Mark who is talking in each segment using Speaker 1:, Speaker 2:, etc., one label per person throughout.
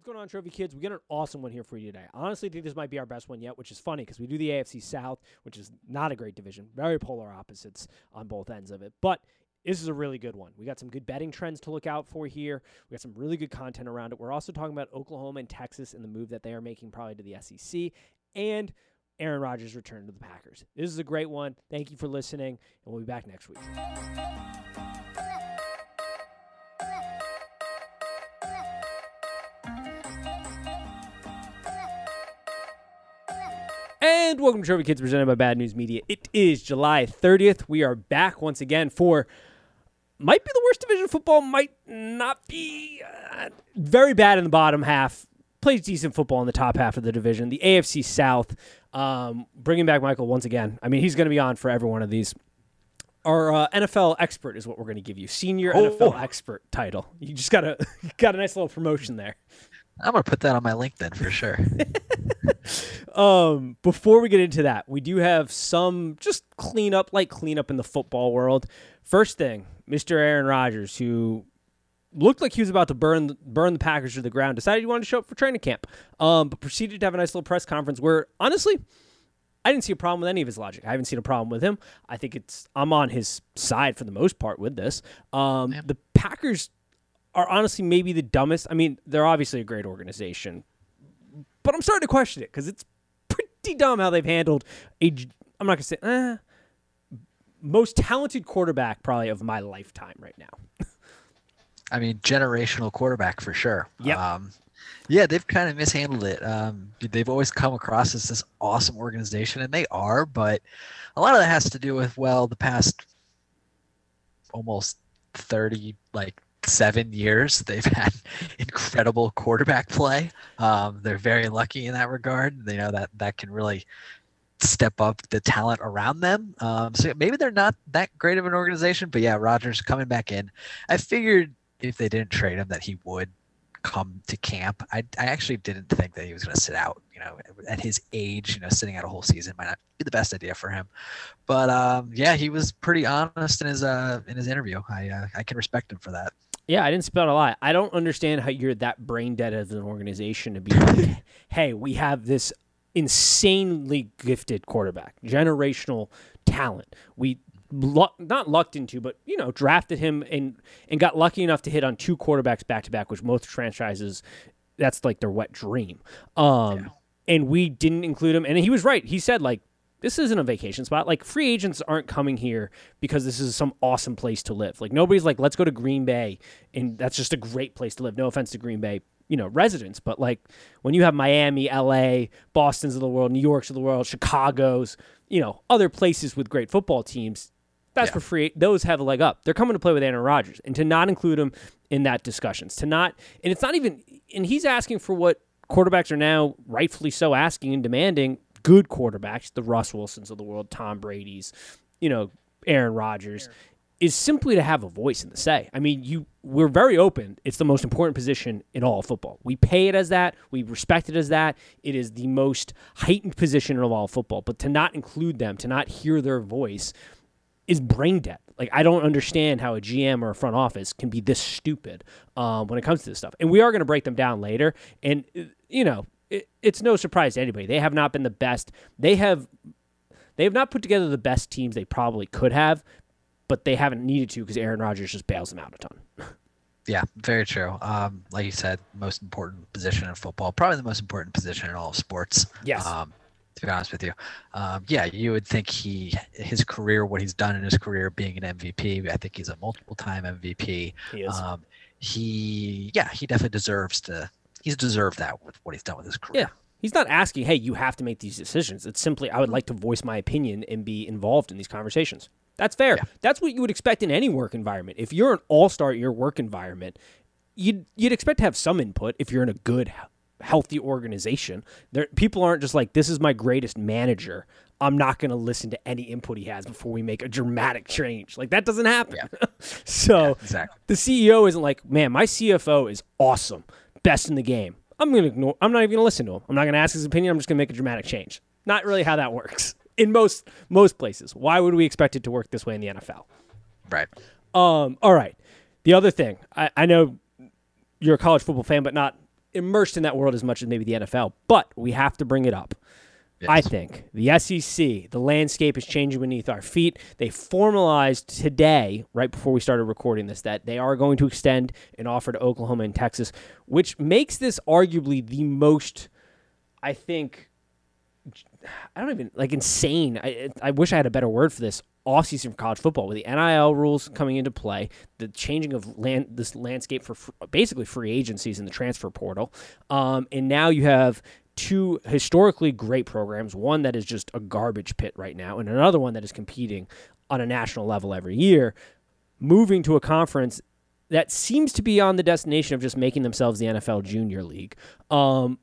Speaker 1: What's going on, Trophy Kids? We got an awesome one here for you today. I honestly think this might be our best one yet, which is funny because we do the AFC South, which is not a great division, very polar opposites on both ends of it. But this is a really good one. We got some good betting trends to look out for here. We got some really good content around it. We're also talking about Oklahoma and Texas and the move that they are making probably to the SEC and Aaron Rodgers' return to the Packers. This is a great one. Thank you for listening, and we'll be back next week. And welcome to Trophy Kids presented by Bad News Media. It is July 30th. We are back once again for might be the worst division of football, might not be uh, very bad in the bottom half. Plays decent football in the top half of the division. The AFC South, um, bringing back Michael once again. I mean, he's going to be on for every one of these. Our uh, NFL expert is what we're going to give you, senior
Speaker 2: Oh.
Speaker 1: NFL expert title. You just got a got a nice little promotion there.
Speaker 2: I'm gonna put that on my LinkedIn for sure.
Speaker 1: Um, before we get into that, we do have some just cleanup, like cleanup in the football world. First thing, Mr. Aaron Rodgers, who looked like he was about to burn burn the Packers to the ground, decided he wanted to show up for training camp. Um, but proceeded to have a nice little press conference where, honestly, I didn't see a problem with any of his logic. I haven't seen a problem with him. I think it's I'm on his side for the most part with this. Um, the Packers are honestly maybe the dumbest. I mean, they're obviously a great organization, but I'm starting to question it because it's pretty dumb how they've handled a. I'm not gonna say eh, most talented quarterback probably of my lifetime right now.
Speaker 2: I mean, generational quarterback for sure.
Speaker 1: Yep.
Speaker 2: Um, yeah, they've kind of mishandled it. Um, they've always come across as this awesome organization, and they are, but a lot of that has to do with well, the past almost thirty, like seven years, they've had incredible quarterback play. Um, they're very lucky in that regard. They know that that can really step up the talent around them. Um, so maybe they're not that great of an organization, but yeah, Rodgers coming back in. I figured if they didn't trade him that he would come to camp. I, I actually didn't think that he was going to sit out. You know, at his age, you know, sitting out a whole season might not be the best idea for him. But um, yeah, he was pretty honest in his uh, in his interview. I uh, I can respect him for that.
Speaker 1: Yeah, I didn't spell a lot. I don't understand how you're that brain dead as an organization to be like, hey, we have this insanely gifted quarterback, generational talent. We luck, not lucked into, but you know, drafted him and and got lucky enough to hit on two quarterbacks back to back, which most franchises that's like their wet dream. Um, and we didn't include him, and he was right. He said like. This isn't a vacation spot. Like free agents aren't coming here because this is some awesome place to live. Like nobody's like, let's go to Green Bay, and that's just a great place to live. No offense to Green Bay, you know, residents, but like when you have Miami, L.A., Boston's of the world, New York's of the world, Chicago's, you know, other places with great football teams, that's
Speaker 2: Yeah.
Speaker 1: for free. Those have a leg up. They're coming to play with Aaron Rodgers, and to not include him in that discussions, to not, and it's not even, and he's asking for what quarterbacks are now rightfully so asking and demanding good quarterbacks, the Russ Wilsons of the world, Tom Brady's, you know, Aaron Rodgers, is simply to have a voice in the say. I mean, you we're very open. It's the most important position in all of football. We pay it as that. We respect it as that. It is the most heightened position in all of football. But to not include them, to not hear their voice, is brain dead. Like I don't understand how a GM or a front office can be this stupid um, when it comes to this stuff. And we are going to break them down later. And uh, you know, it, it's no surprise to anybody. They have not been the best. They have they have not put together the best teams they probably could have, but they haven't needed to because Aaron Rodgers just bails them out a ton.
Speaker 2: Yeah, very true. Um, like you said, most important position in football, probably the most important position in all of sports.
Speaker 1: Yes.
Speaker 2: Um, to be honest with you, um, yeah, you would think he, his career, what he's done in his career, being an MVP. I think he's a multiple-time MVP.
Speaker 1: He is.
Speaker 2: Um, he, yeah, he definitely deserves to. He's deserved that with what he's done with his career.
Speaker 1: Yeah. He's not asking, hey, you have to make these decisions. It's simply, I would like to voice my opinion and be involved in these conversations. That's fair.
Speaker 2: Yeah.
Speaker 1: That's what you would expect in any work environment. If you're an all star at your work environment, you'd, you'd expect to have some input if you're in a good, healthy organization. There, people aren't just like, this is my greatest manager. I'm not going to listen to any input he has before we make a dramatic change. Like, that doesn't happen. so,
Speaker 2: exactly.
Speaker 1: the CEO isn't like, man, my CFO is awesome, best in the game. I'm gonna ignore. I'm not even gonna listen to him. I'm not gonna ask his opinion. I'm just gonna make a dramatic change. Not really how that works in most most places. Why would we expect it to work this way in the NFL?
Speaker 2: Right.
Speaker 1: Um. All right. The other thing, I, I know you're a college football fan, but not immersed in that world as much as maybe the NFL, but we have to bring it up. I think the SEC, the landscape is changing beneath our feet. They formalized today, right before we started recording this, that they are going to extend an offer to Oklahoma and Texas, which makes this arguably the most, I think, I don't even like insane. I I wish I had a better word for this. Offseason for college football with the NIL rules coming into play, the changing of land this landscape for fr- basically free agencies in the transfer portal, um, and now you have two historically great programs. One that is just a garbage pit right now, and another one that is competing on a national level every year, moving to a conference that seems to be on the destination of just making themselves the NFL Junior League. Um,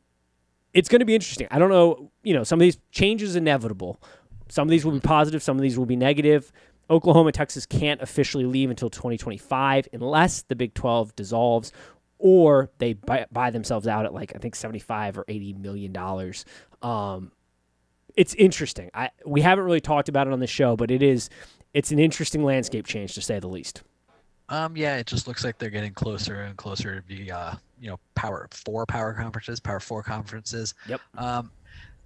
Speaker 1: it's going to be interesting. I don't know. You know, some of these changes inevitable. Some of these will be positive. Some of these will be negative. Oklahoma, Texas can't officially leave until 2025 unless the Big 12 dissolves or they buy, buy themselves out at like I think 75 or 80 million dollars. Um, it's interesting. I we haven't really talked about it on the show, but it is it's an interesting landscape change to say the least.
Speaker 2: Um, yeah, it just looks like they're getting closer and closer to be, uh, you know, power four power conferences, power four conferences.
Speaker 1: Yep.
Speaker 2: Um,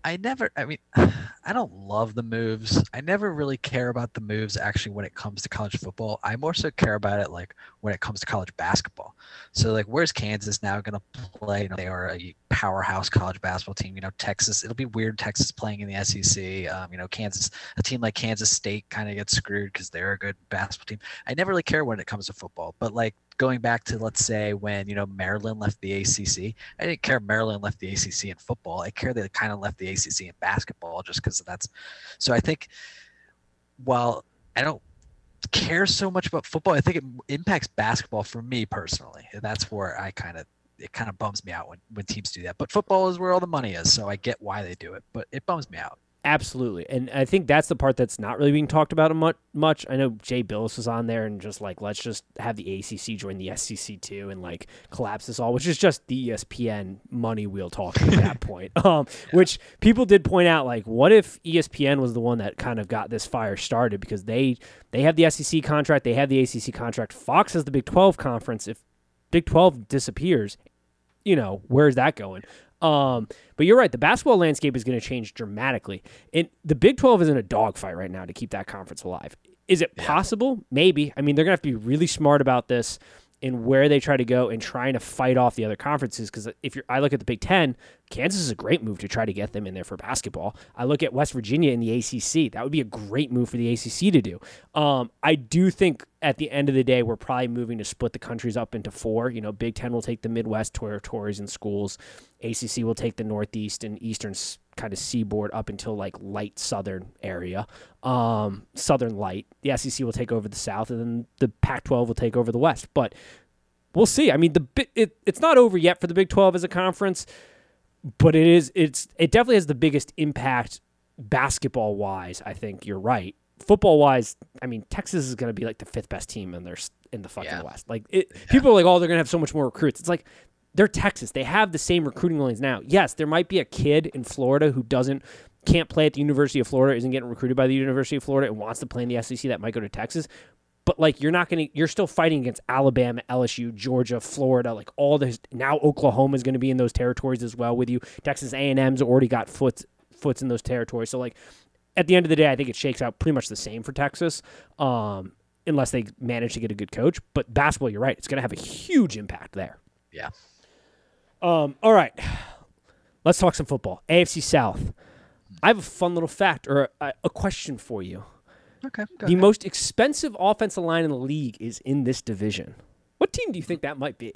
Speaker 2: I never, I mean, I don't love the moves. I never really care about the moves actually when it comes to college football. I more so care about it like when it comes to college basketball. So like, where's Kansas now going to play? You know, they are a powerhouse college basketball team. You know, Texas. It'll be weird Texas playing in the SEC. Um, you know, Kansas, a team like Kansas State kind of gets screwed because they're a good basketball team. I never really care when it comes to football, but like going back to let's say when you know Maryland left the ACC, I didn't care Maryland left the ACC in football. I care they kind of left the ACC in basketball just because that's. So I think while I don't care so much about football, I think it impacts basketball for me personally. And that's where I kind of it kind of bums me out when when teams do that. But football is where all the money is, so I get why they do it. But it bums me out.
Speaker 1: Absolutely, and I think that's the part that's not really being talked about much. Much. I know Jay Bilas was on there and just like let's just have the ACC join the SEC too and like collapse this all, which is just the ESPN money wheel talking at that point. Um, which people did point out, like, what if ESPN was the one that kind of got this fire started because they they have the SEC contract, they have the ACC contract. Fox has the Big Twelve conference. If Big Twelve disappears, you know where's that going? Um, but you're right. The basketball landscape is going to change dramatically. And the Big 12 is in a dogfight right now to keep that conference alive. Is it possible? Maybe. I mean, they're going to have to be really smart about this and where they try to go and trying to fight off the other conferences. Because if you're, I look at the Big Ten, Kansas is a great move to try to get them in there for basketball. I look at West Virginia in the ACC. That would be a great move for the ACC to do. Um, I do think at the end of the day, we're probably moving to split the countries up into four. You know, Big Ten will take the Midwest territories and schools. ACC will take the Northeast and Eastern kind of seaboard up until like light Southern area, um, Southern light. The SEC will take over the South, and then the Pac-12 will take over the West. But we'll see. I mean, the it, it's not over yet for the Big 12 as a conference, but it is. It's it definitely has the biggest impact basketball wise. I think you're right. Football wise, I mean, Texas is going to be like the fifth best team in their in the fucking
Speaker 2: Yeah.
Speaker 1: West. Like it, people are like, oh, they're going to have so much more recruits. It's like they're Texas. They have the same recruiting lanes now. Yes, there might be a kid in Florida who doesn't can't play at the University of Florida, isn't getting recruited by the University of Florida, and wants to play in the SEC. That might go to Texas. But like you're not gonna, you're still fighting against Alabama, LSU, Georgia, Florida, like all this. Now Oklahoma is going to be in those territories as well with you. Texas A and M's already got foots foots in those territories. So like at the end of the day, I think it shakes out pretty much the same for Texas, um, unless they manage to get a good coach. But basketball, you're right, it's going to have a huge impact there.
Speaker 2: Yeah.
Speaker 1: Um, all right, let's talk some football. AFC South. I have a fun little fact or a, a question for you.
Speaker 2: Okay.
Speaker 1: The
Speaker 2: ahead.
Speaker 1: most expensive offensive line in the league is in this division. What team do you think that might be?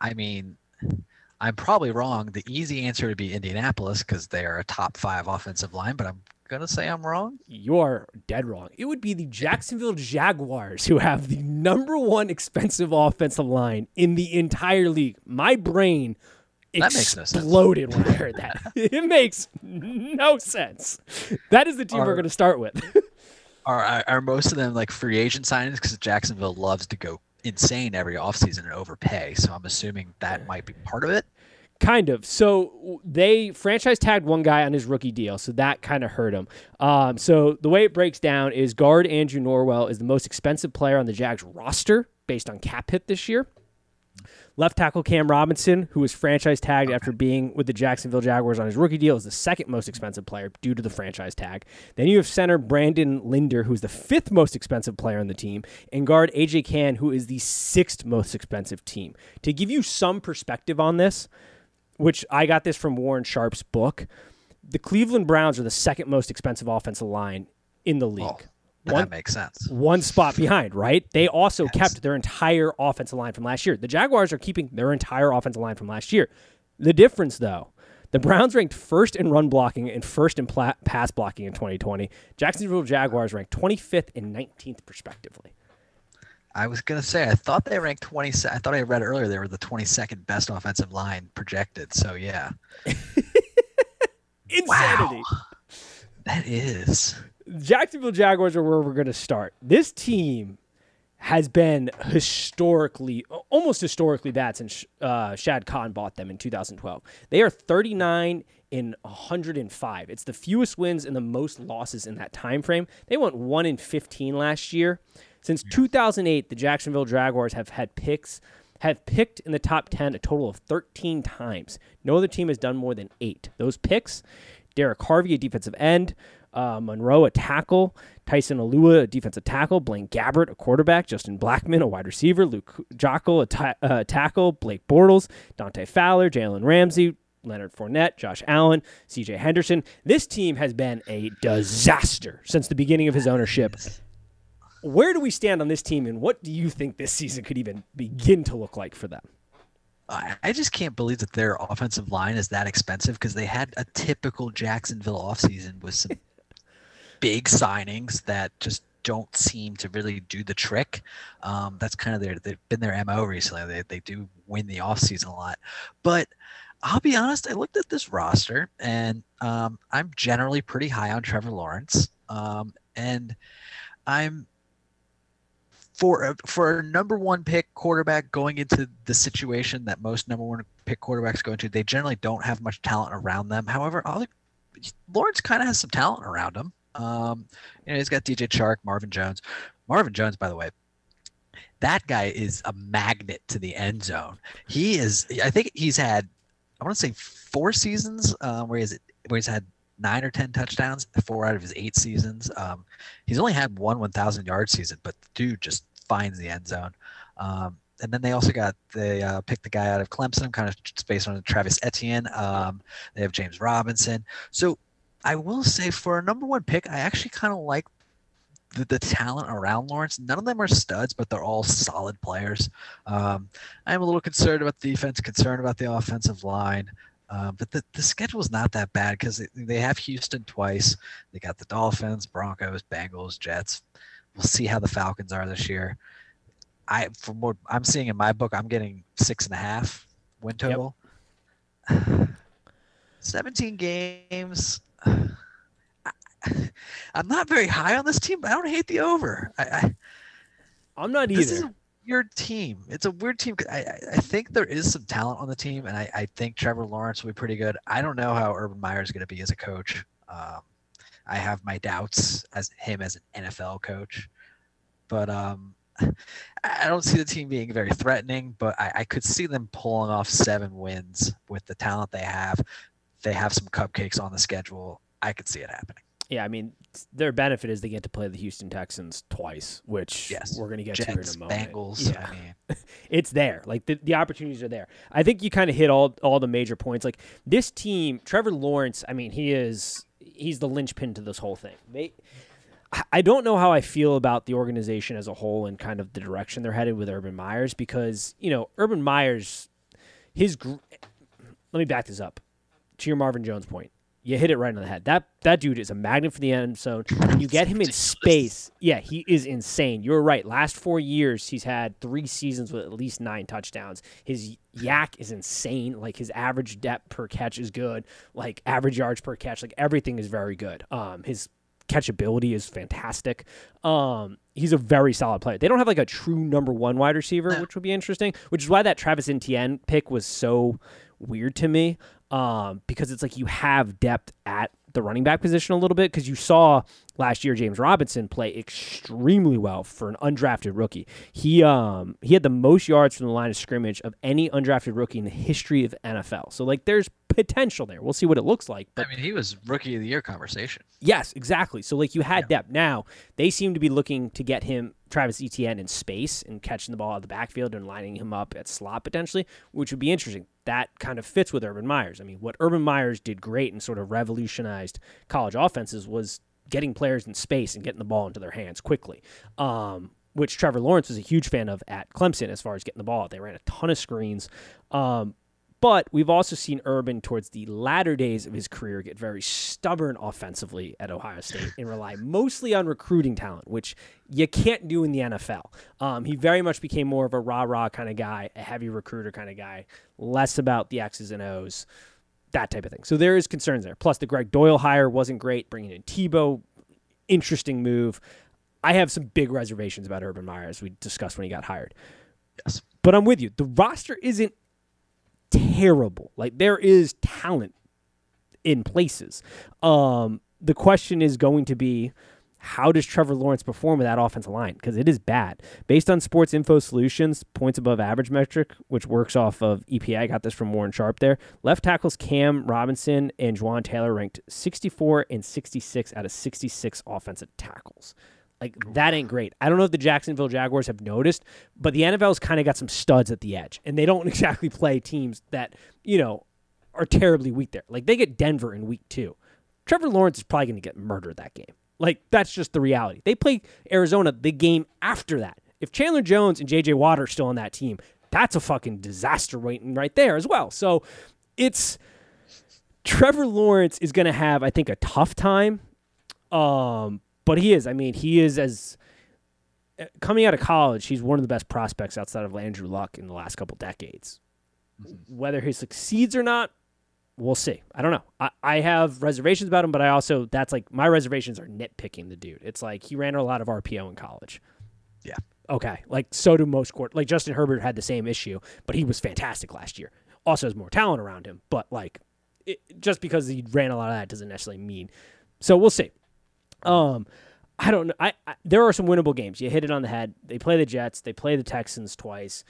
Speaker 2: I mean, I'm probably wrong. The easy answer would be Indianapolis because they are a top five offensive line, but I'm gonna say I'm wrong.
Speaker 1: You're dead wrong. It would be the Jacksonville Jaguars who have the number one expensive offensive line in the entire league. My brain
Speaker 2: That makes no sense.
Speaker 1: exploded when I heard that. it makes no sense. That is the team we're going to start with.
Speaker 2: Are are, are most of them like free agent signings? Because Jacksonville loves to go insane every offseason and overpay. So I'm assuming that might be part of it.
Speaker 1: Kind of. So they franchise tagged one guy on his rookie deal, so that kind of hurt him. Um, so the way it breaks down is guard Andrew Norwell is the most expensive player on the Jags roster based on cap hit this year. Left tackle Cam Robinson, who was franchise tagged after being with the Jacksonville Jaguars on his rookie deal, is the second most expensive player due to the franchise tag. Then you have center Brandon Linder, who's the fifth most expensive player on the team, and guard AJ Cann, who is the sixth most expensive team. To give you some perspective on this, which I got this from Warren Sharp's book, the Cleveland Browns are the second most expensive offensive line in the league. Oh.
Speaker 2: That makes sense.
Speaker 1: One spot behind, right? They also yes. kept their entire offensive line from last year. The Jaguars are keeping their entire offensive line from last year. The difference, though, the Browns ranked first in run blocking and first in pla- pass blocking in 2020. Jacksonville Jaguars ranked 25th and 19th, respectively.
Speaker 2: I was gonna say I thought they ranked 20. I thought I read earlier they were the 22nd best offensive line projected. So yeah,
Speaker 1: insanity. Wow.
Speaker 2: That is.
Speaker 1: Jacksonville Jaguars are where we're going to start. This team has been historically, almost historically bad since uh, Shad Khan bought them in 2012. They are 39 in 105. It's the fewest wins and the most losses in that time frame. They went 1 in 15 last year. Since 2008, the Jacksonville Jaguars have had picks have picked in the top 10 a total of 13 times. No other team has done more than 8. Those picks, Derrick Harvey, a defensive end, uh, Monroe, a tackle, Tyson Alua, a defensive tackle, Blaine Gabbert, a quarterback, Justin Blackmon, a wide receiver, Luke Joeckel, a ta- uh, tackle, Blake Bortles, Dante Fowler, Jalen Ramsey, Leonard Fournette, Josh Allen, CJ Henderson. This team has been a disaster since the beginning of his ownership. Where do we stand on this team, and what do you think this season could even begin to look like for them?
Speaker 2: I just can't believe that their offensive line is that expensive because they had a typical Jacksonville offseason with some big signings that just don't seem to really do the trick. Um, that's kind of their they've been their mo recently. They they do win the offseason a lot, but I'll be honest. I looked at this roster and um, I'm generally pretty high on Trevor Lawrence, um, and I'm for for a number one pick quarterback going into the situation that most number one pick quarterbacks go into. They generally don't have much talent around them. However, Lawrence kind of has some talent around him. Um, you know, he's got DJ Chark, Marvin Jones. Marvin Jones, by the way, that guy is a magnet to the end zone. He is. I think he's had. I want to say four seasons um, where he's where he's had nine or ten touchdowns. Four out of his eight seasons. Um, he's only had one 1,000 yard season, but dude just finds the end zone. Um, and then they also got they uh, picked the guy out of Clemson, kind of based on Travis Etienne. Um, they have James Robinson. So I will say for a number one pick, I actually kind of like the, the, talent around Lawrence. None of them are studs, but they're all solid players. Um, I'm a little concerned about the defense, concerned about the offensive line. Uh, but the, the schedule is not that bad because they, they have Houston twice. They got the Dolphins, Broncos, Bengals, Jets. We'll see how the Falcons are this year. I from what I'm seeing in my book, I'm getting six and a half win total. Yep. 17 games. I'm not very high on this team, but I don't hate the over. I,
Speaker 1: I am not either. This is a
Speaker 2: weird team. It's a weird team. I, I think there is some talent on the team, and I, I think Trevor Lawrence will be pretty good. I don't know how Urban Meyer is going to be as a coach. Um, I have my doubts as him as an NFL coach, but um, I don't see the team being very threatening. But I, I could see them pulling off seven wins with the talent they have. They have some cupcakes on the schedule. I could see it happening.
Speaker 1: Yeah, I mean, their benefit is they get to play the Houston Texans twice, which yes. we're going to get Jets, to in a
Speaker 2: moment. Bengals. Yeah. I mean.
Speaker 1: it's there. Like the, the opportunities are there. I think you kind of hit all all the major points. Like this team, Trevor Lawrence. I mean, he is he's the linchpin to this whole thing. They. I don't know how I feel about the organization as a whole and kind of the direction they're headed with Urban Meyers because you know Urban Meyers, his. Let me back this up to your Marvin Jones point you hit it right on the head. That that dude is a magnet for the end zone. You get him in space. Yeah, he is insane. You're right. Last four years, he's had three seasons with at least nine touchdowns. His YAC is insane. Like his average depth per catch is good. Like average yards per catch. Like everything is very good. Um, his catchability is fantastic. Um, he's a very solid player. They don't have like a true number one wide receiver, which would be interesting. Which is why that Travis Etienne pick was so weird to me um, because it's like you have depth at the running back position a little bit because you saw last year James Robinson play extremely well for an undrafted rookie. He um he had the most yards from the line of scrimmage of any undrafted rookie in the history of NFL. So like there's potential there. We'll see what it looks like.
Speaker 2: But I mean, he was rookie of the year conversation.
Speaker 1: Yes, exactly. So like you had yeah. depth. Now they seem to be looking to get him Travis Etienne in space and catching the ball out of the backfield and lining him up at slot potentially, which would be interesting. That kind of fits with Urban Meyers. I mean, what Urban Meyers did great and sort of revolutionized college offenses was getting players in space and getting the ball into their hands quickly. Um, which Trevor Lawrence was a huge fan of at Clemson as far as getting the ball. They ran a ton of screens. Um, but we've also seen Urban towards the latter days of his career get very stubborn offensively at Ohio State and rely mostly on recruiting talent, which you can't do in the NFL. Um, he very much became more of a rah rah kind of guy, a heavy recruiter kind of guy, less about the X's and O's, that type of thing. So there is concerns there. Plus, the Greg Doyle hire wasn't great. Bringing in Tebow, interesting move. I have some big reservations about Urban Meyer as we discussed when he got hired.
Speaker 2: Yes.
Speaker 1: But I'm with you. The roster isn't terrible. Like there is talent in places. Um, the question is going to be how does Trevor Lawrence perform with that offensive line? Because it is bad. Based on Sports Info Solutions, points above average metric, which works off of EPA, I got this from Warren Sharp there. Left tackles Cam Robinson and Jawaan Taylor ranked 64 and 66 out of 66 offensive tackles. Like that ain't great. I don't know if the Jacksonville Jaguars have noticed, but the NFL's kind of got some studs at the edge, and they don't exactly play teams that you know are terribly weak there. Like they get Denver in week two. Trevor Lawrence is probably going to get murdered that game. Like that's just the reality. They play Arizona the game after that. If Chandler Jones and JJ Watt are still on that team, that's a fucking disaster waiting right there as well. So it's Trevor Lawrence is going to have, I think, a tough time. Um, but he is. I mean, he is as uh, coming out of college. He's one of the best prospects outside of Andrew Luck in the last couple decades. Mm-hmm. Whether he succeeds or not, we'll see. I don't know. I, I have reservations about him, but I also that's like my reservations are nitpicking the dude. It's like he ran a lot of RPO in college.
Speaker 2: Yeah.
Speaker 1: Okay. Like so do most court. Like Justin Herbert had the same issue, but he was fantastic last year. Also has more talent around him, but like it, just because he ran a lot of that doesn't necessarily mean. So we'll see. Um, I don't know. I, I, there are some winnable games. You hit it on the head. They play the Jets. They play the Texans twice.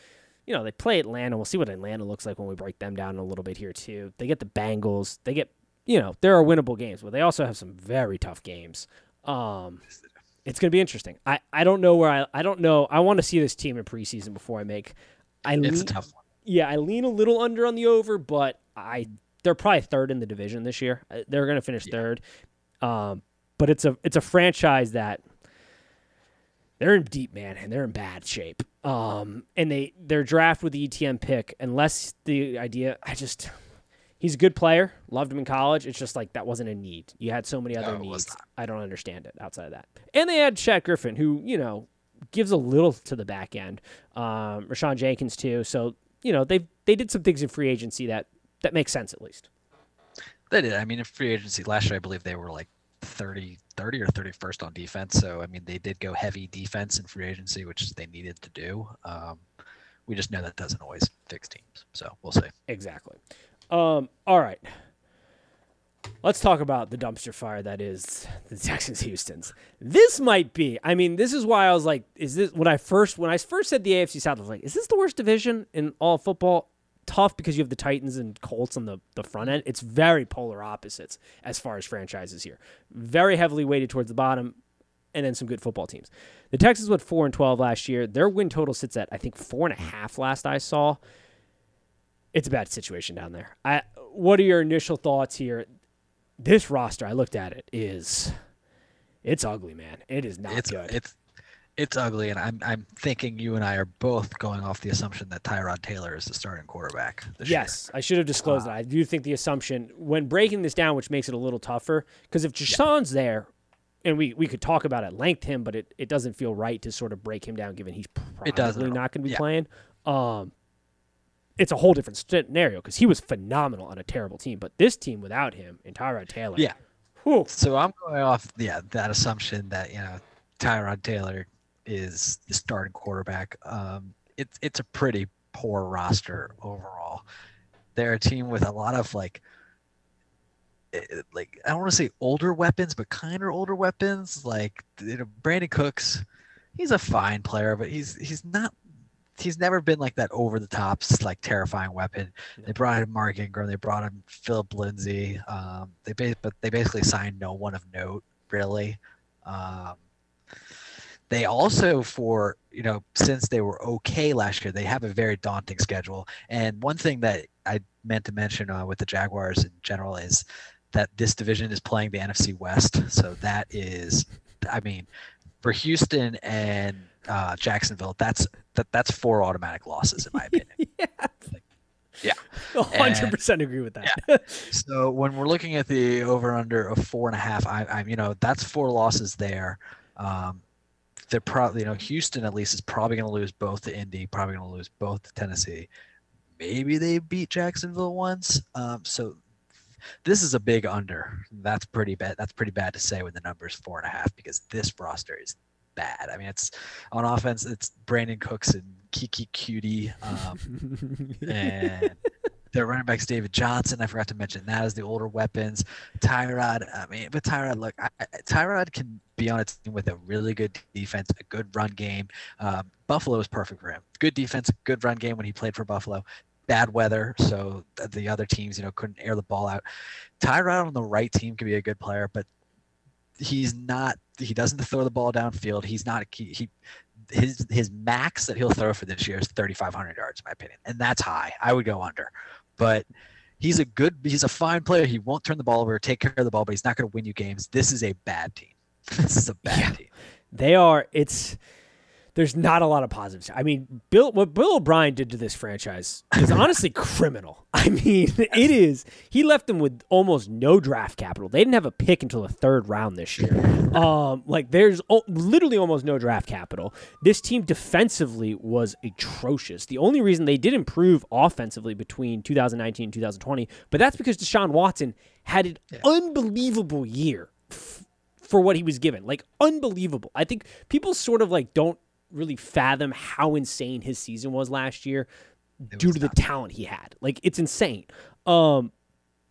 Speaker 1: You know, they play Atlanta. We'll see what Atlanta looks like when we break them down a little bit here too. They get the Bengals. They get you know there are winnable games, but they also have some very tough games. Um, it's going to be interesting. I, I don't know where I I don't know. I want to see this team in preseason before I make. I
Speaker 2: it's lean, a tough one.
Speaker 1: Yeah, I lean a little under on the over, but I they're probably third in the division this year. Uh, they're going to finish yeah. third. Um, but it's a it's a franchise that they're in deep man and they're in bad shape. Um, and they their draft with the Etienne pick, unless the idea, I just he's a good player, loved him in college. It's just like that wasn't a need. You had so many other no, needs. I don't understand it outside of that. And they had Shaq Griffin, who you know gives a little to the back end. Um, Rayshawn Jenkins too. So you know they they did some things in free agency that that makes sense at least.
Speaker 2: They did. I mean, in free agency last year, I believe they were like 30, 30 or 31st on defense. So, I mean, they did go heavy defense in free agency, which they needed to do. Um, we just know that doesn't always fix teams. So we'll see.
Speaker 1: Exactly. Um, all right. Let's talk about the dumpster fire that is the Texans Houston's. This might be. I mean, this is why I was like, is this when I first when I first said the AFC South, I was like, is this the worst division in all football? Tough because you have the Titans and Colts on the, the front end. It's very polar opposites as far as franchises here. Very heavily weighted towards the bottom, and then some good football teams. The Texans went four and twelve last year. Their win total sits at I think four and a half last I saw. It's a bad situation down there. I what are your initial thoughts here? This roster, I looked at it, is it's ugly, man. It is not
Speaker 2: it's,
Speaker 1: good.
Speaker 2: It's it's ugly, and I'm I'm thinking you and I are both going off the assumption that Tyrod Taylor is the starting quarterback.
Speaker 1: yes,
Speaker 2: year.
Speaker 1: I should have disclosed uh, that. I do think the assumption when breaking this down, which makes it a little tougher, because if Deshaun's yeah. there, and we, we could talk about at length him, but it, it doesn't feel right to sort of break him down given he's probably not going to be yeah. playing. Um, it's a whole different scenario because he was phenomenal on a terrible team, but this team without him and Tyrod Taylor,
Speaker 2: yeah.
Speaker 1: Whew.
Speaker 2: So I'm going off, yeah, that assumption that you know Tyrod Taylor is the starting quarterback. Um, it's it's a pretty poor roster overall. They're a team with a lot of like eh, like I don't want to say older weapons, but kind of older weapons. Like you know, Brandin Cooks, he's a fine player, but he's he's not. He's never been like that over the top, like terrifying weapon. They brought in Mark Ingram, they brought in Philip Lindsay. Um, they ba- but they basically signed no one of note, really. Um, they also, for you know, since they were okay last year, they have a very daunting schedule. And one thing that I meant to mention uh, with the Jaguars in general is that this division is playing the NFC West. So that is, I mean, for Houston and uh, Jacksonville, that's that, that's four automatic losses in my opinion.
Speaker 1: yeah.
Speaker 2: Yeah.
Speaker 1: hundred percent agree with that.
Speaker 2: So when we're looking at the over under of four and a half, I, I'm you know that's four losses there. Um, they're probably you know Houston at least is probably going to lose both to Indy, probably going to lose both to Tennessee. Maybe they beat Jacksonville once. Um, so this is a big under. That's pretty bad. That's pretty bad to say when the number is four and a half because this roster is bad. I mean, it's on offense. It's Brandin Cooks and Keke Coutee. Um, and their running backs David Johnson. I forgot to mention that as the older weapons. Tyrod. I mean, but Tyrod, look, I, Tyrod can be on a team with a really good defense, a good run game. Um, Buffalo is perfect for him. Good defense, good run game when he played for Buffalo. Bad weather, so the other teams, you know, couldn't air the ball out. Tyrod on the right team can be a good player, but he's not. He doesn't throw the ball downfield. He's not. He, he his his max that he'll throw for this year is 3,500 yards, in my opinion, and that's high. I would go under, but he's a good. He's a fine player. He won't turn the ball over, take care of the ball, but he's not going to win you games. This is a bad team. This is a bad
Speaker 1: Yeah.
Speaker 2: team.
Speaker 1: They are. It's there's not a lot of positives. I mean, Bill what Bill O'Brien did to this franchise is honestly criminal. I mean, it is. He left them with almost no draft capital. They didn't have a pick until the third round this year. Um, like there's o- literally almost no draft capital. This team defensively was atrocious. The only reason they did improve offensively between 2019 and 2020, but that's because Deshaun Watson had an unbelievable year f- for what he was given. Like unbelievable. I think people sort of like don't really fathom how insane his season was last year due
Speaker 2: was
Speaker 1: to the talent he had. Like it's insane. Um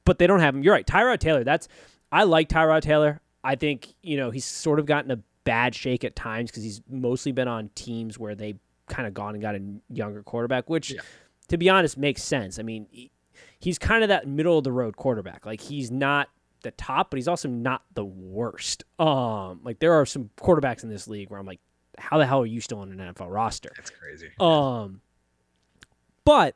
Speaker 1: but they don't have him. You're right. Tyrod Taylor, that's I like Tyrod Taylor. I think, you know, he's sort of gotten a bad shake at times cuz he's mostly been on teams where they kind of gone and got a younger quarterback, which
Speaker 2: Yeah.
Speaker 1: to be honest makes sense. I mean, he- he's kind of that middle of the road quarterback. Like he's not the top, but he's also not the worst. Um, like there are some quarterbacks in this league where I'm like, how the hell are you still on an NFL roster?
Speaker 2: That's crazy.
Speaker 1: Um, but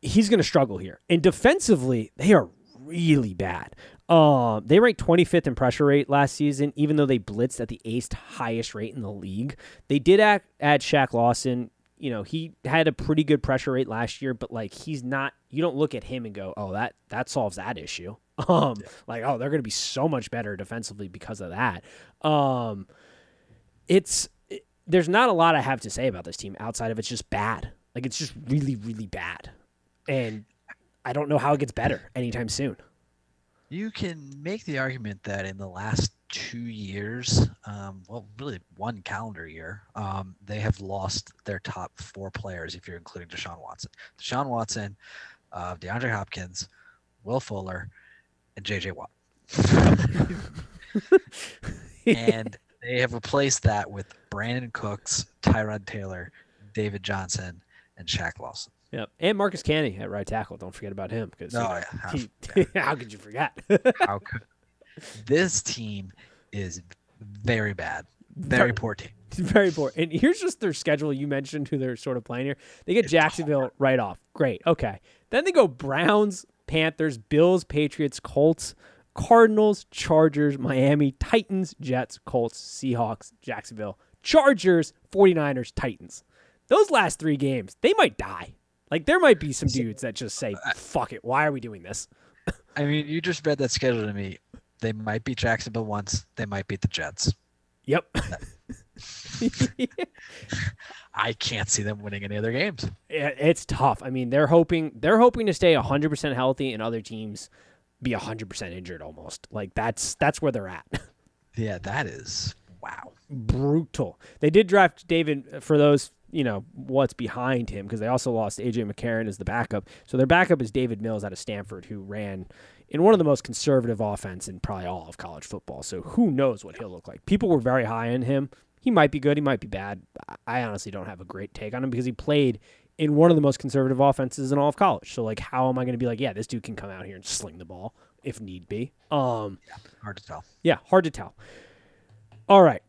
Speaker 1: he's going to struggle here. And defensively, they are really bad. Um, they ranked 25th in pressure rate last season, even though they blitzed at the eighth highest rate in the league. They did add, add Shaq Lawson. You know, he had a pretty good pressure rate last year, but like he's not. You don't look at him and go, "Oh, that that solves that issue." Um, like, oh, they're going to be so much better defensively because of that. Um, it's it- there's not a lot I have to say about this team outside of it's just bad. Like it's just really, really bad, and I don't know how it gets better anytime soon.
Speaker 2: You can make the argument that in the last two years, um, well, really one calendar year, um, they have lost their top four players, if you're including Deshaun Watson. Deshaun Watson, uh, DeAndre Hopkins, Will Fuller, and JJ Watt. and they have replaced that with Brandin Cooks, Tyrod Taylor, David Johnson, and Shaq Lawson.
Speaker 1: Yep, and Marcus Cannon at right tackle. Don't forget about him because
Speaker 2: No, oh, yeah, how-
Speaker 1: he, how could you forget?
Speaker 2: How could this team is very bad, very poor team.
Speaker 1: Very poor. And here's just their schedule. You mentioned who they're sort of playing here. They get Jacksonville right off. Great. Okay. Then they go Browns, Panthers, Bills, Patriots, Colts, Cardinals, Chargers, Miami, Titans, Jets, Colts, Seahawks, Jacksonville, Chargers, 49ers, Titans. Those last three games, they might die. Like there might be some dudes that just say, fuck it. Why are we doing this?
Speaker 2: I mean, you just read that schedule to me. They might beat Jacksonville once. They might beat the Jets.
Speaker 1: Yep.
Speaker 2: I can't see them winning any other games.
Speaker 1: it's tough. I mean, they're hoping they're hoping to stay 100% healthy and other teams be 100% injured almost. Like that's that's where they're at.
Speaker 2: Yeah, that is wow.
Speaker 1: Brutal. They did draft Davis uh, for those you know what's behind him because they also lost AJ McCarron as the backup. So their backup is Davis Mills out of Stanford, who ran in one of the most conservative offense in probably all of college football. So who knows what he'll look like? People were very high on him. He might be good. He might be bad. I honestly don't have a great take on him because he played in one of the most conservative offenses in all of college. So like, how am I going to be like, yeah, this dude can come out here and sling the ball if need be? Um,
Speaker 2: yeah, hard to tell.
Speaker 1: Yeah, hard to tell. All right,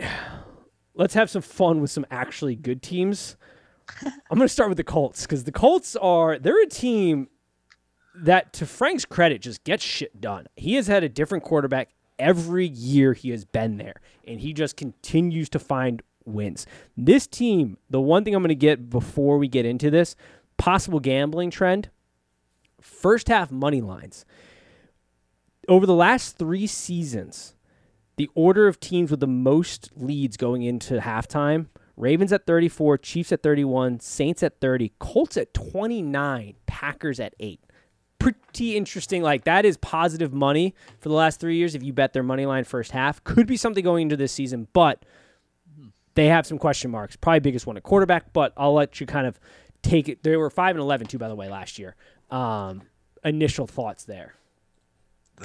Speaker 1: let's have some fun with some actually good teams. I'm going to start with the Colts because the Colts are they're a team that, to Frank's credit, just gets shit done. He has had a different quarterback every year he has been there, and he just continues to find wins. This team, the one thing I'm going to get before we get into this possible gambling trend, first half money lines. Over the last three seasons, the order of teams with the most leads going into halftime Ravens at 34, Chiefs at 31, Saints at 30, Colts at 29, Packers at 8. Pretty interesting. Like, that is positive money for the last three years if you bet their money line first half. Could be something going into this season, but they have some question marks. Probably biggest one at quarterback, but I'll let you kind of take it. They were 5 and 11, too, by the way, last year. Um, initial thoughts there.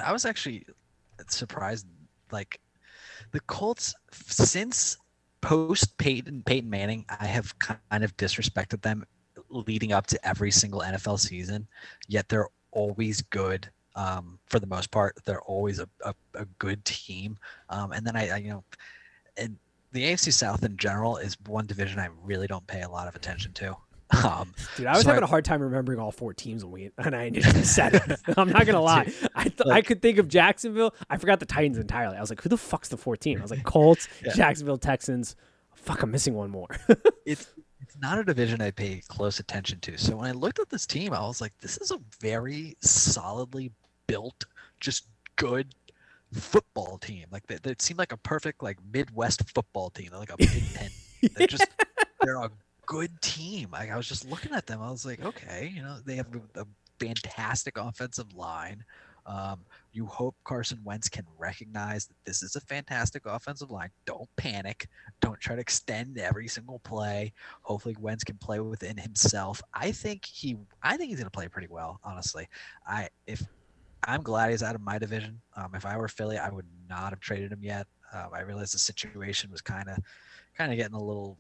Speaker 2: I was actually surprised. Like, the Colts, since post Peyton Peyton Manning, I have kind of disrespected them leading up to every single NFL season. Yet they're always good. Um, for the most part, they're always a, a, a good team. Um, and then I, I, you know, and the AFC South in general is one division I really don't pay a lot of attention to. Um,
Speaker 1: Dude, I was so having I, a hard time remembering all four teams when we and I initially said it. I'm not gonna lie. I th- like, I could think of Jacksonville. I forgot the Titans entirely. I was like, who the fuck's the 14? I was like, Colts, yeah. Jacksonville, Texans. Fuck, I'm missing one more.
Speaker 2: it's it's not a division I pay close attention to. So when I looked at this team, I was like, this is a very solidly built, just good football team. Like they, they seem like a perfect like Midwest football team. They're like a Big Ten. They're just they're a good team. Like I was just looking at them, I was like, okay, you know, they have a, a fantastic offensive line. Um, you hope Carson Wentz can recognize that this is a fantastic offensive line. Don't panic. Don't try to extend every single play. Hopefully, Wentz can play within himself. I think he. I think he's going to play pretty well. Honestly, I if I'm glad he's out of my division. Um, if I were Philly, I would not have traded him yet. Um, I realized the situation was kind of kind of getting a little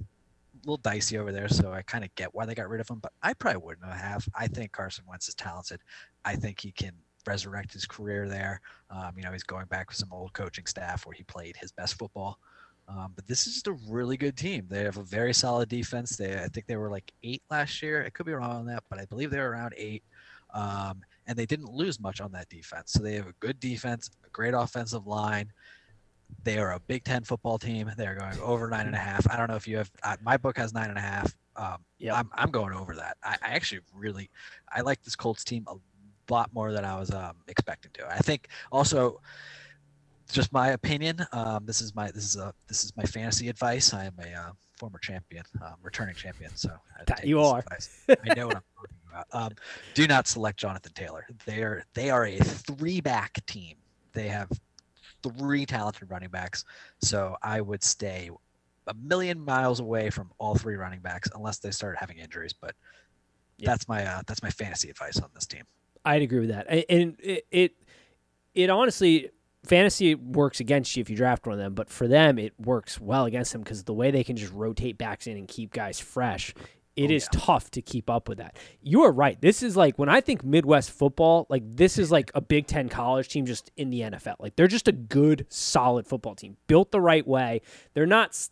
Speaker 2: little dicey over there, so I kind of get why they got rid of him. But I probably wouldn't have. I think Carson Wentz is talented. I think he can resurrect his career there. Um, you know, he's going back with some old coaching staff where he played his best football. Um, but this is just a really good team. They have a very solid defense. They, I think they were like eight last year. I could be wrong on that, but I believe they were around eight. Um, and they didn't lose much on that defense. So they have a good defense, a great offensive line. They are a Big Ten football team. They are going over nine and a half. I don't know if you have. Uh, my book has nine and a half. Um, yeah, I'm, I'm going over that. I, I, actually really, I like this Colts team a lot more than I was um, expecting to. I think also, just my opinion. Um, this is my this is a this is my fantasy advice. I am a uh, former champion, um, returning champion. So
Speaker 1: you are.
Speaker 2: I know what I'm talking about. Um, do not select Jonathan Taylor. They are they are a three back team. They have three talented running backs. So I would stay a million miles away from all three running backs unless they start having injuries. But yeah. that's my uh, that's my fantasy advice on this team.
Speaker 1: I'd agree with that, and it it, it honestly fantasy works against you if you draft one of them, but for them it works well against them because the way they can just rotate backs in and keep guys fresh it oh, is yeah. tough to keep up with that. You are right. This is like when I think Midwest football, like this is like a Big Ten college team just in the NFL. Like they're just a good, solid football team, built the right way. They're not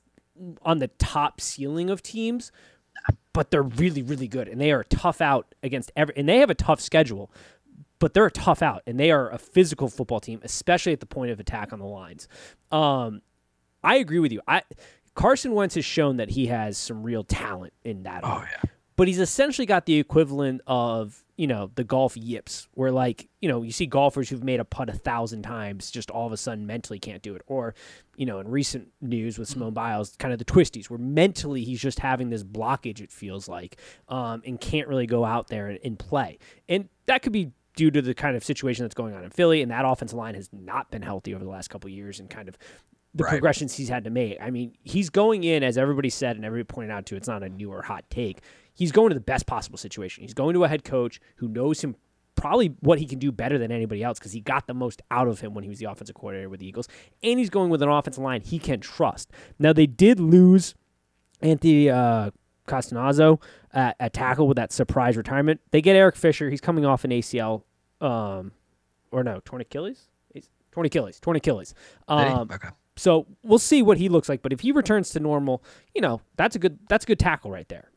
Speaker 1: on the top ceiling of teams, but they're really, really good, and they are tough out against every. And they have a tough schedule, but they're a tough out, and they are a physical football team, especially at the point of attack on the lines. Um, I agree with you. I Carson Wentz has shown that he has some real talent in that.
Speaker 2: Oh yeah.
Speaker 1: But he's essentially got the equivalent of you know the golf yips, where like you know you see golfers who've made a putt a thousand times, just all of a sudden mentally can't do it, or you know in recent news with Simone Biles, kind of the twisties, where mentally he's just having this blockage. It feels like, um, and can't really go out there and, and play, and that could be due to the kind of situation that's going on in Philly, and that offensive line has not been healthy over the last couple years, and kind of the
Speaker 2: Right.
Speaker 1: progressions he's had to make. I mean, he's going in as everybody said and everybody pointed out to. It's not a new or hot take. He's going to the best possible situation. He's going to a head coach who knows him probably what he can do better than anybody else because he got the most out of him when he was the offensive coordinator with the Eagles, and he's going with an offensive line he can trust. Now they did lose Anthony uh, Castonzo at, at tackle with that surprise retirement. They get Eric Fisher. He's coming off an ACL, um, or no, torn Achilles. He's- Torn Achilles. Torn Achilles. Um,
Speaker 2: okay.
Speaker 1: so we'll see what he looks like. But if he returns to normal, you know that's a good that's a good tackle right there.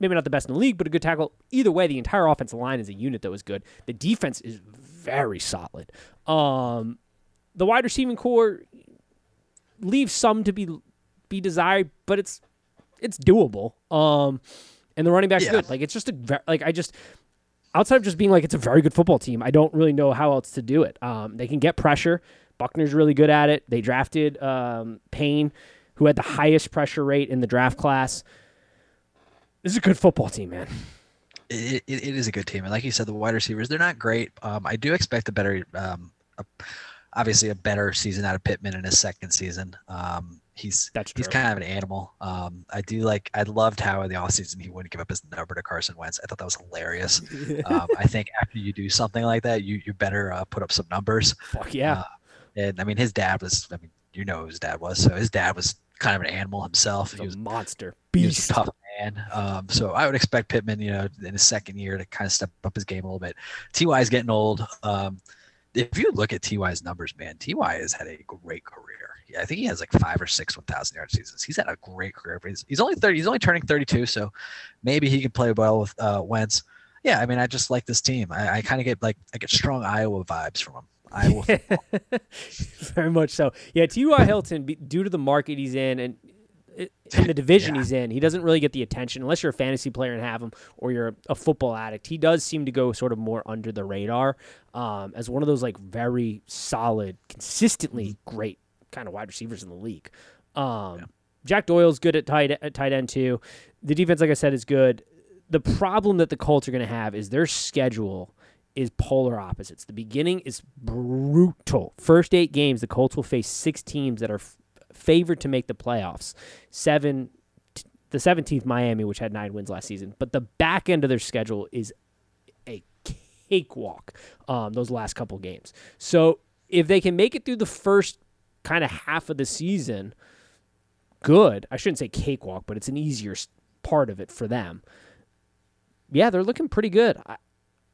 Speaker 1: Maybe not the best in the league, but a good tackle. Either way, the entire offensive line is a unit that was good. The defense is very solid. Um, the wide receiving core leaves some to be be desired, but it's it's doable. Um, and the running back's
Speaker 2: Yeah.
Speaker 1: good. Like it's just a like I just outside of just being like it's a very good football team. I don't really know how else to do it. Um, they can get pressure. Buckner's really good at it. They drafted um, Payne, who had the highest pressure rate in the draft class. This is a good football team, man.
Speaker 2: It, it, it is a good team, and like you said, the wide receivers they're not great. Um, I do expect a better, um, a, obviously a better season out of Pittman in his second season. He's
Speaker 1: That's
Speaker 2: he's kind of an animal. Um, I do like. I loved how in the offseason he wouldn't give up his number to Carson Wentz. I thought that was hilarious. um, I think after you do something like that, you you better uh, put up some numbers.
Speaker 1: Fuck yeah.
Speaker 2: Uh, and I mean, his dad was. I mean, you know who his dad was. So his dad was kind of an animal himself.
Speaker 1: He's
Speaker 2: He was a
Speaker 1: monster.
Speaker 2: he was
Speaker 1: Beast.
Speaker 2: a tough man. Um, so I would expect Pittman, you know, in his second year to kind of step up his game a little bit. Ty is getting old. Um, if you look at Ty's numbers, man, Ty has had a great career. I think he has like five or six 1,000 yard seasons. He's had a great career. He's, he's only 30. He's only turning 32, so maybe he can play well with uh, Wentz. Yeah, I mean, I just like this team. I, I kind of get like I get strong Iowa vibes from him. Iowa.
Speaker 1: Very much so. Yeah, T.Y. Hilton, due to the market he's in and in the division
Speaker 2: Yeah.
Speaker 1: he's in, he doesn't really get the attention unless you're a fantasy player and have him, or you're a football addict. He does seem to go sort of more under the radar um, as one of those like very solid, consistently great kind of wide receivers in the league. Um, Jack Doyle's good at tight at tight end too. The defense, like I said, is good. The problem that the Colts are going to have is their schedule is polar opposites. The beginning is brutal. First eight games, the Colts will face six teams that are f- favored to make the playoffs. Seven, t- the seventeenth Miami, which had nine wins last season. But the back end of their schedule is a cakewalk. Um, those last couple games. So if they can make it through the first kind of half of the season, good. I shouldn't say cakewalk, but it's an easier part of it for them. Yeah, they're looking pretty good. I,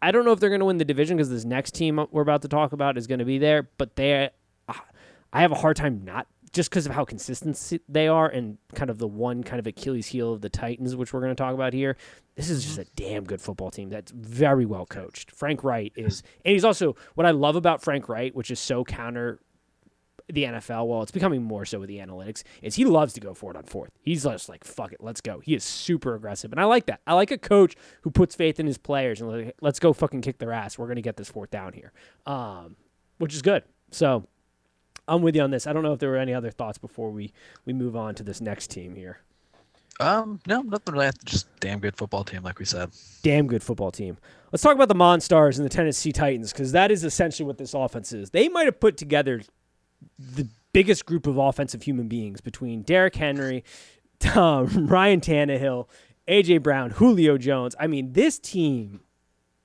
Speaker 1: I don't know if they're going to win the division because this next team we're about to talk about is going to be there, but they, uh, I have a hard time not just because of how consistent they are and kind of the one kind of Achilles heel of the Titans, which we're going to talk about here. This is just a damn good football team that's very well coached. Frank Reich is, and he's also what I love about Frank Reich, which is so counter the NFL, well, it's becoming more so with the analytics, is he loves to go for it on fourth. He's just like, fuck it, let's go. He is super aggressive. And I like that. I like a coach who puts faith in his players and like, let's go fucking kick their ass. We're going to get this fourth down here, um, which is good. So I'm with you on this. I don't know if there were any other thoughts before we, we move on to this next team here.
Speaker 2: um, no, nothing really. Just damn good football team, like we said.
Speaker 1: Damn good football team. Let's talk about the Monstars and the Tennessee Titans because that is essentially what this offense is. They might have put together the biggest group of offensive human beings between Derrick Henry, um, Ryan Tannehill, AJ Brown, Julio Jones. I mean, this team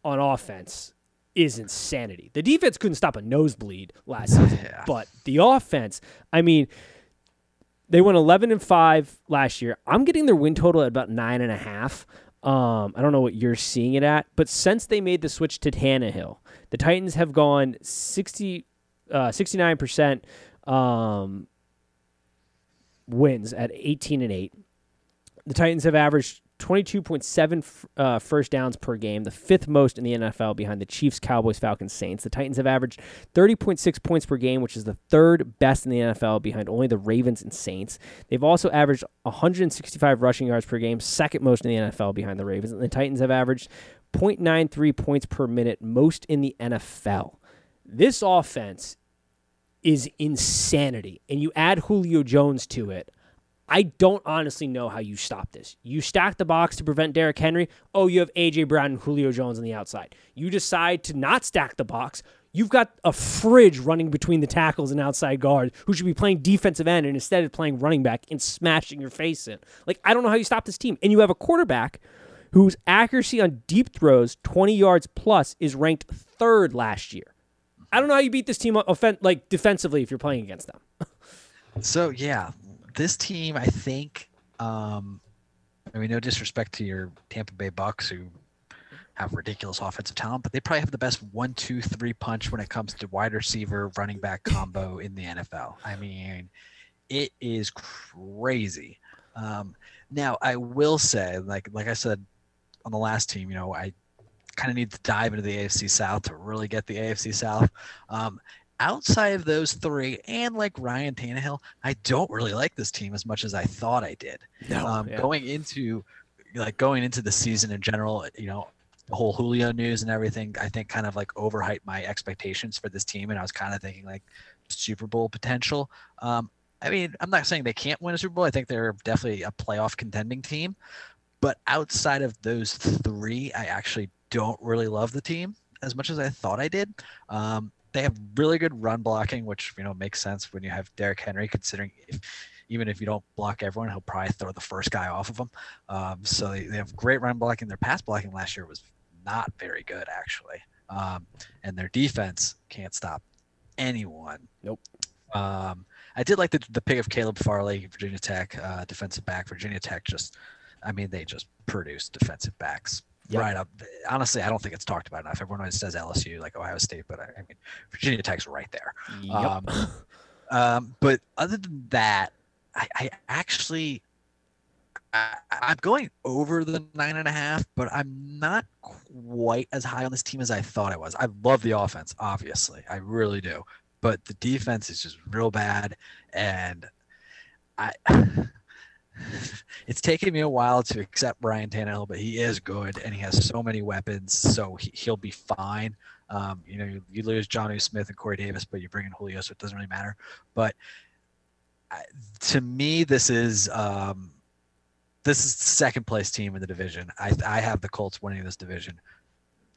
Speaker 1: on offense is insanity. The defense couldn't stop a nosebleed last season,
Speaker 2: Yeah.
Speaker 1: but the offense, I mean, they went 11 and 5 last year. I'm getting their win total at about nine and a half. Um, I don't know what you're seeing it at, but since they made the switch to Tannehill, the Titans have gone 60, uh, 69% um, wins at 18 and 8. The Titans have averaged 22.7 uh, first downs per game, the fifth most in the NFL behind the Chiefs, Cowboys, Falcons, Saints. The Titans have averaged 30.6 points per game, which is the third best in the NFL behind only the Ravens and Saints. They've also averaged 165 rushing yards per game, second most in the NFL behind the Ravens. And the Titans have averaged 0.93 points per minute, most in the NFL. This offense is insanity. And you add Julio Jones to it. I don't honestly know how you stop this. You stack the box to prevent Derrick Henry. Oh, you have AJ Brown and Julio Jones on the outside. You decide to not stack the box. You've got a fridge running between the tackles and outside guard who should be playing defensive end and instead of playing running back and smashing your face in. Like, I don't know how you stop this team. And you have a quarterback whose accuracy on deep throws, 20 yards plus, is ranked third last year. I don't know how you beat this team offen- like defensively if you're playing against them.
Speaker 2: so yeah, this team, I think, um, I mean, no disrespect to your Tampa Bay Bucks, who have ridiculous offensive talent, but they probably have the best one, two, three punch when it comes to wide receiver, running back combo in the NFL. I mean, it is crazy. Um, now, I will say, like like I said on the last team, you know, I kind of need to dive into the AFC South to really get the AFC South. Um, outside of those three, and like Ryan Tannehill, I don't really like this team as much as I thought I did.
Speaker 1: No,
Speaker 2: um,
Speaker 1: yeah.
Speaker 2: Going into like going into the season in general, you know, the whole Julio news and everything, I think kind of like overhyped my expectations for this team, and I was kind of thinking like Super Bowl potential. Um, I mean, I'm not saying they can't win a Super Bowl. I think they're definitely a playoff contending team. But outside of those three, I actually don't really love the team as much as I thought I did. Um, they have really good run blocking, which you know makes sense when you have Derrick Henry, considering if even if you don't block everyone, he'll probably throw the first guy off of them. Um, so they, they have great run blocking. Their pass blocking last year was not very good actually, um, and their defense can't stop anyone.
Speaker 1: Nope.
Speaker 2: Um, I did like the the pick of Caleb Farley, Virginia Tech uh, defensive back. Virginia Tech just, I mean, they just produce defensive backs
Speaker 1: Yep.
Speaker 2: right up. Honestly, I don't think it's talked about enough. Everyone always says LSU, like Ohio State, but I, I mean, Virginia Tech's right there.
Speaker 1: Yep.
Speaker 2: Um, um, but other than that, I, I actually I, I'm going over the nine and a half, but I'm not quite as high on this team as I thought I was. I love the offense, obviously, I really do, but the defense is just real bad, and I. It's taken me a while to accept Brian Tannehill, but he is good and he has so many weapons, so he, he'll be fine. Um, you know, you, you lose Jonnu Smith and Corey Davis, but you bring in Julio, so it doesn't really matter. But I, to me, this is um, this is the second place team in the division. I, I have the Colts winning this division.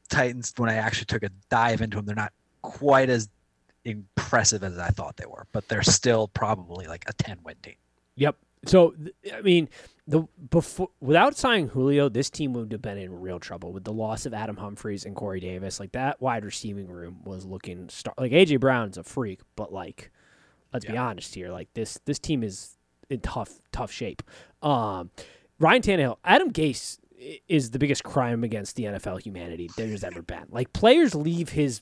Speaker 2: Titans, when I actually took a dive into them, they're not quite as impressive as I thought they were, but they're still probably like a 10 win team.
Speaker 1: Yep. So I mean, the before without signing Julio, this team would have been in real trouble with the loss of Adam Humphries and Corey Davis. Like that wide receiving room was looking star- like AJ Brown's a freak, but like let's be honest here, like this this team is in tough tough shape. Um, Ryan Tannehill, Adam Gase is the biggest crime against the NFL humanity there's ever been. Like players leave his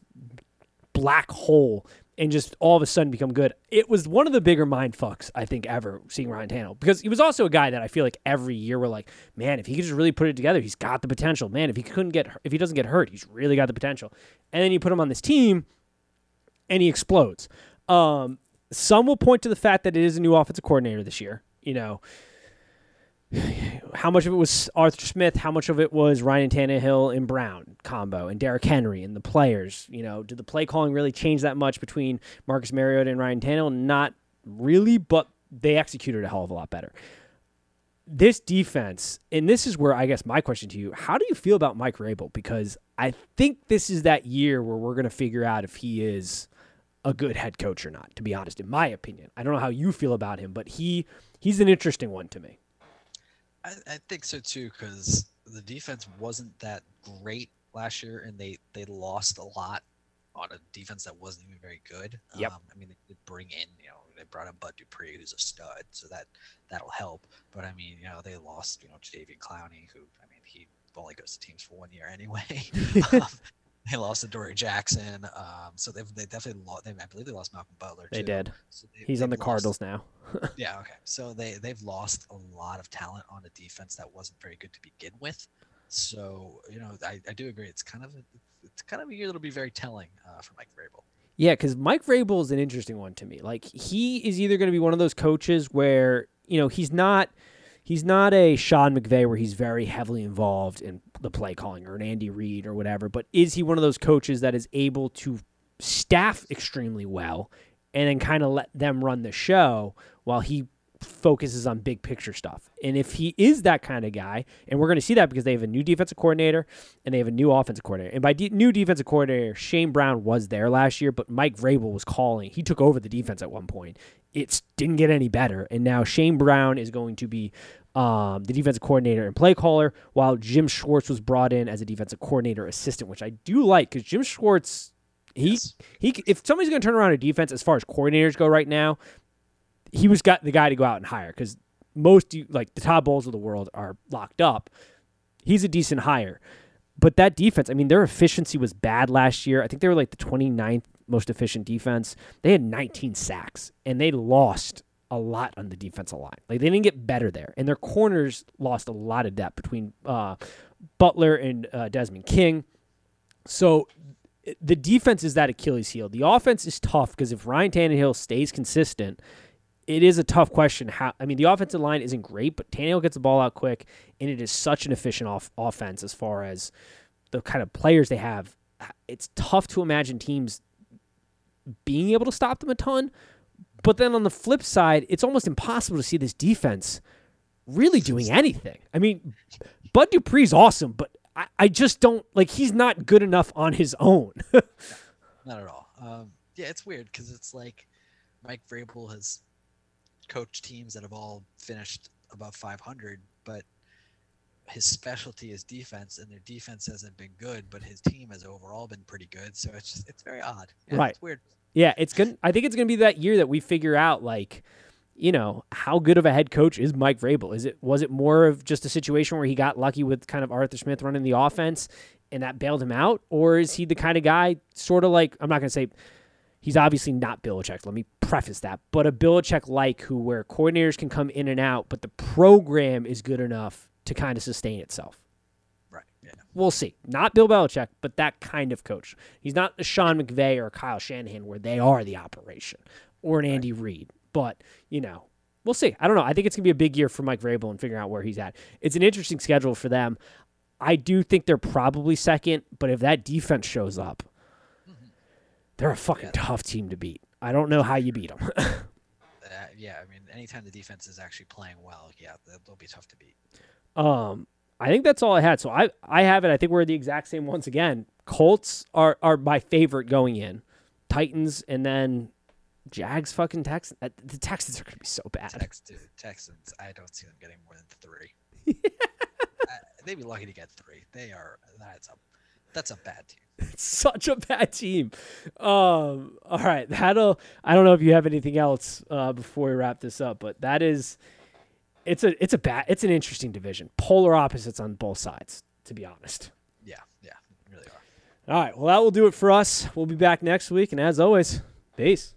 Speaker 1: black hole and just all of a sudden become good. It was one of the bigger mind fucks I think ever seeing Ryan Tannehill because he was also a guy that I feel like every year we're like, man, if he could just really put it together, he's got the potential. Man, if he couldn't get if he doesn't get hurt, he's really got the potential. And then you put him on this team, and he explodes. Um, some will point to the fact that it is a new offensive coordinator this year. You know, how much of it was Arthur Smith? How much of it was Ryan Tannehill and Brown combo and Derrick Henry and the players? You know, did the play calling really change that much between Marcus Mariota and Ryan Tannehill? Not really, but they executed a hell of a lot better. This defense, and this is where I guess my question to you: How do you feel about Mike Vrabel? Because I think this is that year where we're going to figure out if he is a good head coach or not. To be honest, in my opinion, I don't know how you feel about him, but he he's an interesting one to me.
Speaker 2: I, I think so too, because the defense wasn't that great last year, and they they lost a lot on a defense that wasn't even very good.
Speaker 1: Yep.
Speaker 2: Um, I mean, they did bring in, you know, they brought in Bud Dupree, who's a stud, so that that'll help. But I mean, you know, they lost, you know, Jadeveon Clowney, who I mean, he only goes to teams for one year anyway. um, they lost to Dory Jackson, um, so they've they definitely lost. They, I believe they lost Malcolm Butler.
Speaker 1: They did.
Speaker 2: So they,
Speaker 1: He's on the
Speaker 2: lost-
Speaker 1: Cardinals now.
Speaker 2: yeah, okay. So they they've lost a lot of talent on a defense that wasn't very good to begin with. So you know, I, I do agree. It's kind of a, it's kind of a year that'll be very telling uh, for Mike Vrabel.
Speaker 1: Yeah, because Mike Vrabel is an interesting one to me. Like he is either going to be one of those coaches where you know he's not he's not a Sean McVay where he's very heavily involved in the play calling or an Andy Reid or whatever. But is he one of those coaches that is able to staff extremely well and then kind of let them run the show while he focuses on big picture stuff. And if he is that kind of guy, and we're going to see that because they have a new defensive coordinator and they have a new offensive coordinator. And by de- new defensive coordinator, Shane Bowen was there last year, but Mike Vrabel was calling. He took over the defense at one point. It didn't get any better, and now Shane Bowen is going to be um, the defensive coordinator and play caller, while Jim Schwartz was brought in as a defensive coordinator assistant, which I do like because Jim Schwartz. He,
Speaker 2: Yes.
Speaker 1: he if somebody's going to turn around a defense as far as coordinators go right now, he was got the guy to go out and hire because most like the top bowls of the world are locked up. He's a decent hire. But that defense, I mean, their efficiency was bad last year. I think they were like the 29th most efficient defense. They had 19 sacks and they lost a lot on the defensive line. Like they didn't get better there. And their corners lost a lot of depth between uh, Butler and uh, Desmond King. So the defense is that Achilles heel. The offense is tough because if Ryan Tannehill stays consistent, it is a tough question. How I mean, the offensive line isn't great, but Tannehill gets the ball out quick, and it is such an efficient off- offense as far as the kind of players they have. It's tough to imagine teams being able to stop them a ton. But then on the flip side, it's almost impossible to see this defense really doing anything. I mean, Bud Dupree's awesome, but I, I just don't like he's not good enough on his own.
Speaker 2: Not at all. Um, yeah, it's weird because it's like Mike Vrabel has coached teams that have all finished above 500, but his specialty is defense, and their defense hasn't been good, but his team has overall been pretty good. So it's just, it's very odd. Yeah,
Speaker 1: Right.
Speaker 2: It's weird.
Speaker 1: Yeah, it's gonna. I think it's gonna be that year that we figure out, like, you know, how good of a head coach is Mike Vrabel? Is it was it more of just a situation where he got lucky with kind of Arthur Smith running the offense and that bailed him out, or is he the kind of guy, sort of like I'm not gonna say he's obviously not Bill Belichick. Let me preface that, but a Bill Belichick like who where coordinators can come in and out, but the program is good enough to kind of sustain itself.
Speaker 2: Right. Yeah.
Speaker 1: We'll see. Not Bill Belichick, but that kind of coach. He's not a Sean McVay or Kyle Shanahan where they are the operation or an Andy Reid. But, you know, we'll see. I don't know. I think it's going to be a big year for Mike Vrabel and figuring out where he's at. It's an interesting schedule for them. I do think they're probably second, but if that defense shows up, they're a fucking
Speaker 2: Yeah.
Speaker 1: tough team to beat. I don't know how you beat them.
Speaker 2: Uh, yeah. I mean, anytime the defense is actually playing well, yeah, they'll, be tough to beat.
Speaker 1: Um, I think that's all I had. So I I have it. I think we're the exact same once again. Colts are are my favorite going in. Titans and then Jags fucking Texans. Uh, The Texans are going to be so bad.
Speaker 2: Tex- dude, Texans, I don't see them getting more than three. uh, they'd be lucky to get three. They are. That's a. That's a bad team.
Speaker 1: It's such a bad team. Um, all right, that'll. I don't know if you have anything else uh, before we wrap this up, but that is. It's a it's a bad it's an interesting division. Polar opposites on both sides, to be honest.
Speaker 2: Yeah. Yeah. Really are.
Speaker 1: All right, well that will do it for us. We'll be back next week, and as always, peace.